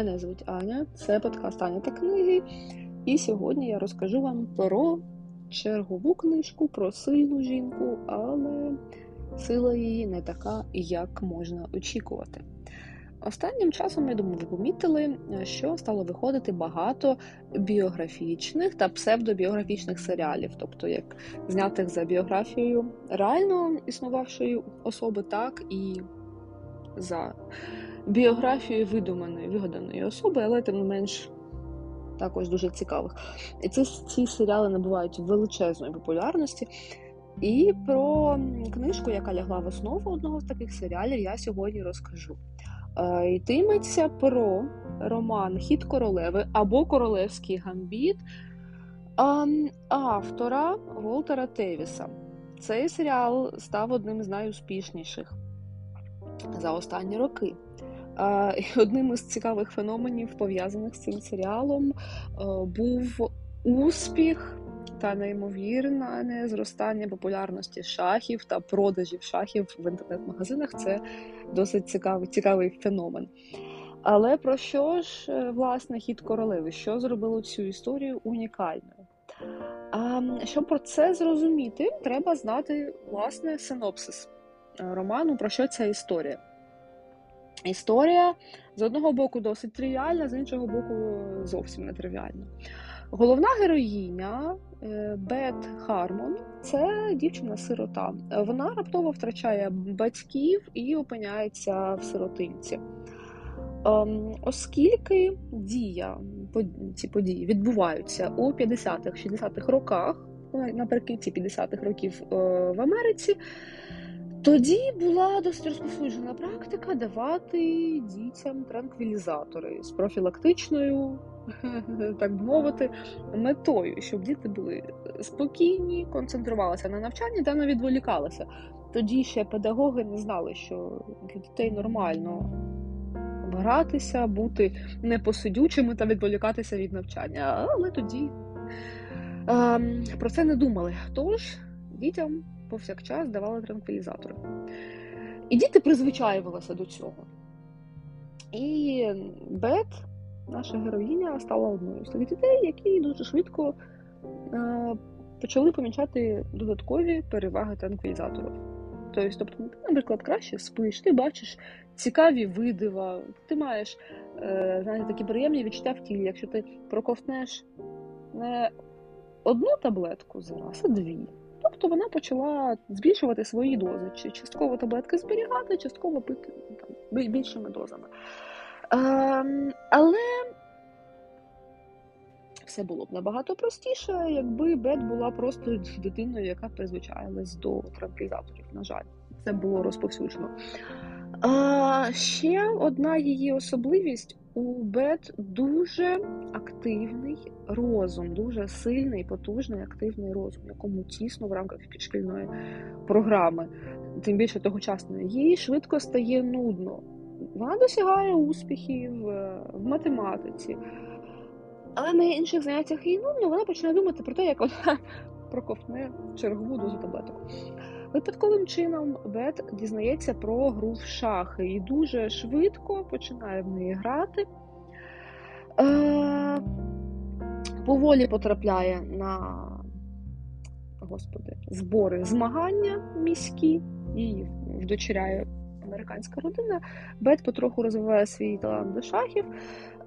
Мене звуть Аня, це подкаст Аня та книги. І сьогодні я розкажу вам про чергову книжку, про сильну жінку, але сила її не така, як можна очікувати. Останнім часом, я думаю, ви помітили, що стало виходити багато біографічних та псевдобіографічних серіалів, тобто як знятих за біографією реально існувавшої особи, так і за біографією видуманої, вигаданої особи, але тим не менш також дуже цікавих. І ці, ці серіали набувають величезної популярності. І про книжку, яка лягла в основу одного з таких серіалів, я сьогодні розкажу. Е, про роман Хід королеви або Королевський гамбіт автора Волтера Тевіса. Цей серіал став одним з найуспішніших за останні роки. Одним із цікавих феноменів, пов'язаних з цим серіалом, е, був успіх та неймовірне зростання популярності шахів та продажів шахів в інтернет-магазинах. Це досить цікавий, цікавий феномен. Але про що ж, е, власне, хід королеви? Що зробило цю історію унікальною? А щоб про це зрозуміти, треба знати власне синопсис е, роману, про що ця історія. Історія з одного боку досить тривіальна, з іншого боку, зовсім не тривіальна. Головна героїня е, Бет Хармон це дівчина-сирота. Вона раптово втрачає батьків і опиняється в сиротинці. Ем, оскільки дія, ці події відбуваються у 50-х, 60-х роках, наприкінці 50-х років е, в Америці. Тоді була досить розповсюджена практика давати дітям транквілізатори з профілактичною, так би мовити, метою, щоб діти були спокійні, концентрувалися на навчанні та не відволікалися. Тоді ще педагоги не знали, що для дітей нормально гратися, бути непосидючими та відволікатися від навчання. Але тоді ем, про це не думали. Тож дітям повсякчас давали транквілізатори. І діти призвичаювалися до цього. І Бет, наша героїня, стала одною з тих дітей, які дуже швидко е, почали помічати додаткові переваги транквілізаторів. Тобто, тобто, ти, наприклад, краще спиш, ти бачиш цікаві видива, ти маєш е, знаєте, такі приємні відчуття в тілі, якщо ти проковтнеш не одну таблетку зараз, а дві. Тобто вона почала збільшувати свої дози, чи частково таблетки зберігати, частково пити там, більшими дозами. Ем, але все було б набагато простіше, якби Бет була просто дитиною, яка призвичаїлась до транквілізаторів. На жаль, це було розповсюджено. А, Ще одна її особливість у Бет дуже активний розум, дуже сильний, потужний, активний розум, якому тісно в рамках шкільної програми, тим більше тогочасної, їй швидко стає нудно. Вона досягає успіхів е, в математиці. Але на інших заняттях їй нудно, вона починає думати про те, як вона проковтне чергову дозу таблеток. Випадковим чином Бет дізнається про гру в шахи і дуже швидко починає в неї грати. Е, Поволі потрапляє на господи, збори змагання міські, її вдочеряє американська родина. Бет потроху розвиває свій талант до шахів.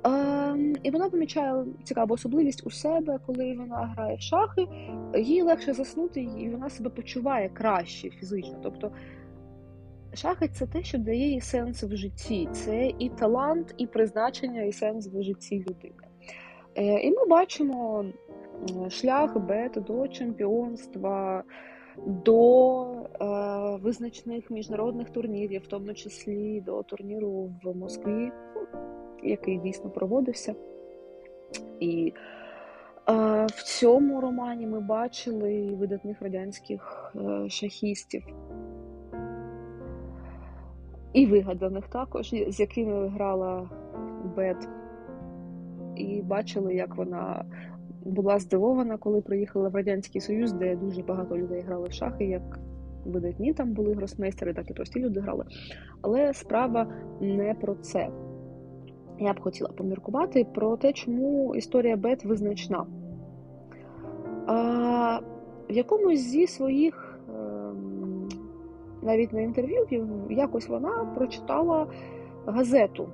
Ем, і вона помічає цікаву особливість у себе, коли вона грає в шахи, їй легше заснути, і вона себе почуває краще фізично. Тобто шахи це те, що дає їй сенс в житті. Це і талант, і призначення, і сенс в житті людини. Е, і ми бачимо шлях Бет до чемпіонства, до е, визначних міжнародних турнірів, в тому числі до турніру в Москві який дійсно проводився. І е, в цьому романі ми бачили видатних радянських е, шахістів. І вигаданих також, з якими грала Бет. І бачили, як вона була здивована, коли приїхала в Радянський Союз, де дуже багато людей грали в шахи, як видатні там були гросмейстери, так і прості люди грали. Але справа не про це. я б хотіла поміркувати про те, чому історія Бет визначна. А, В якомусь зі своїх, ем, навіть на інтерв'ю, якось вона прочитала газету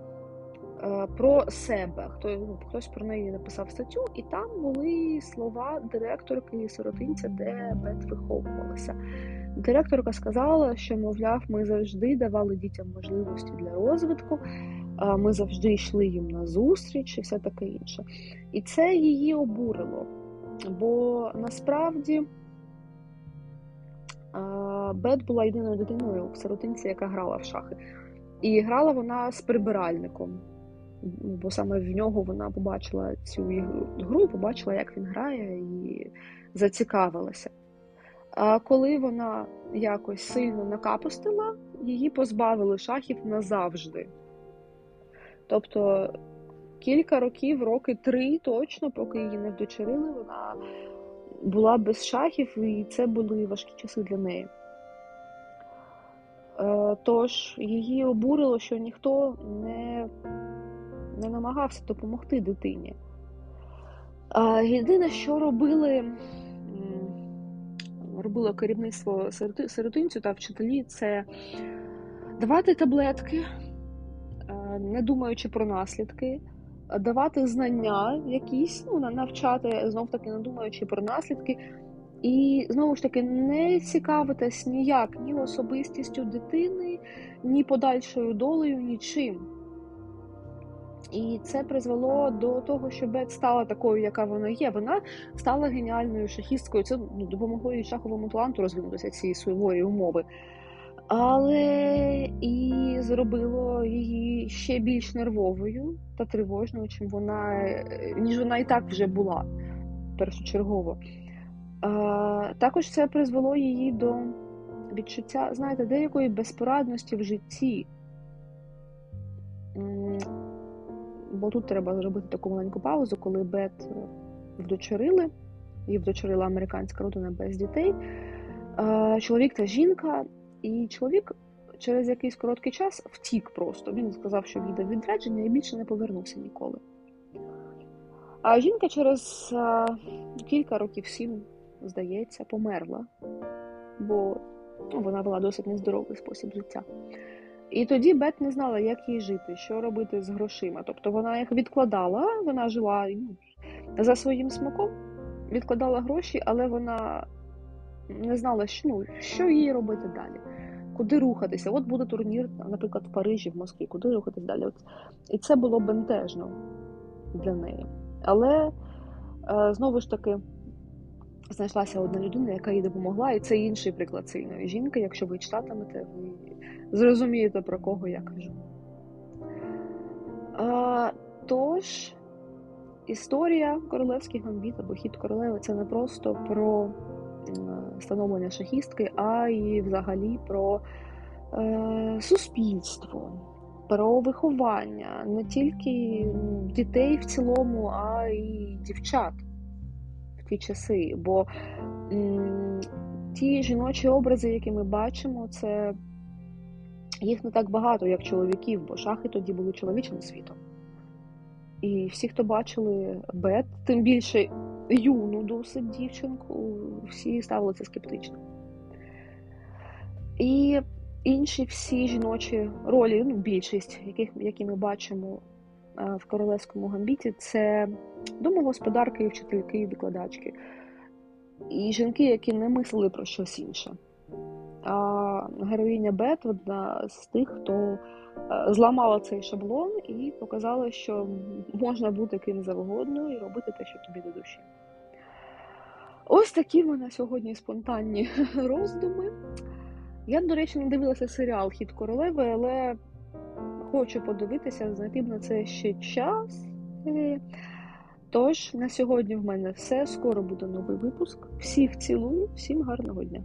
про себе. Хто, ну, Хтось про неї написав статтю, і там були слова директорки сиротинця, де Бет виховувалася. Директорка сказала, що, мовляв, ми завжди давали дітям можливості для розвитку, ми завжди йшли їм на зустріч і все таке інше. І це її обурило. Бо насправді Бет була єдиною дитиною в сиротинці, яка грала в шахи. І грала вона з прибиральником. Бо саме в нього вона побачила цю гру, побачила, як він грає, і зацікавилася. А коли вона якось сильно накапустила, її позбавили шахів назавжди. Тобто кілька років, роки три точно, поки її не вдочерили, вона була без шахів, і це були важкі часи для неї. Е, тож її обурило, що ніхто не не намагався допомогти дитині. Єдине, що робили робило керівництво сиротинцю та вчителі, це давати таблетки, не думаючи про наслідки, давати знання якісь, ну, навчати, знов таки, не думаючи про наслідки. І знову ж таки не цікавитись ніяк ні особистістю дитини, ні подальшою долею, нічим. І це призвело до того, що Бет стала такою, яка вона є. Вона стала геніальною шахісткою. Це ну, допомогло їй шаховому таланту розвинутися цієї суворої умови. Але і зробило її ще більш нервовою та тривожною, чим вона, ніж вона і так вже була першочергово. А, Також це призвело її до відчуття, знаєте, деякої безпорадності в житті бо тут треба зробити таку маленьку паузу, коли Бет е, вдочерили, і вдочерила американська родина без дітей. Е, чоловік та жінка, і чоловік через якийсь короткий час втік просто. Він сказав, що йде відрядження і більше не повернувся ніколи. А жінка через е, кілька років сім, здається, померла, бо ну, вона була досить нездоровий спосіб життя. І тоді Бет не знала, як їй жити, що робити з грошима. Тобто вона їх відкладала, вона жила ну, за своїм смаком, відкладала гроші, але вона не знала, що, ну, що їй робити далі, куди рухатися. От буде турнір, наприклад, в Парижі, в Москві, куди рухатися далі. От. І це було бентежно для неї. Але е, знову ж таки. Знайшлася одна людина, яка їй допомогла, і це інший приклад сильної жінки. Якщо ви читатимете, ви зрозумієте, про кого я кажу. А, Тож, історія королевських гамбіт або хід королеви це не просто про становлення шахістки, а й взагалі про е, суспільство, про виховання не тільки дітей в цілому, а й дівчат ті часи. Бо м, ті жіночі образи, які ми бачимо, це їх не так багато, як чоловіків, бо шахи тоді були чоловічим світом. І всі, хто бачили Бет, тим більше юну досить дівчинку, всі ставилися скептично. І інші всі жіночі ролі, ну, більшість, яких, які ми бачимо в королевському гамбіті, це домогосподарки, вчительки, і викладачки. І жінки, які не мислили про щось інше. А героїня Бет одна з тих, хто е, зламала цей шаблон і показала, що можна бути ким завгодно і робити те, що тобі до душі. Ось такі в мене сьогодні спонтанні роздуми. Я, до речі, не дивилася серіал Хід королеви, але хочу подивитися, знайти б на це ще час. Тож, на сьогодні в мене все. Скоро буде новий випуск. Всіх цілую, всім гарного дня!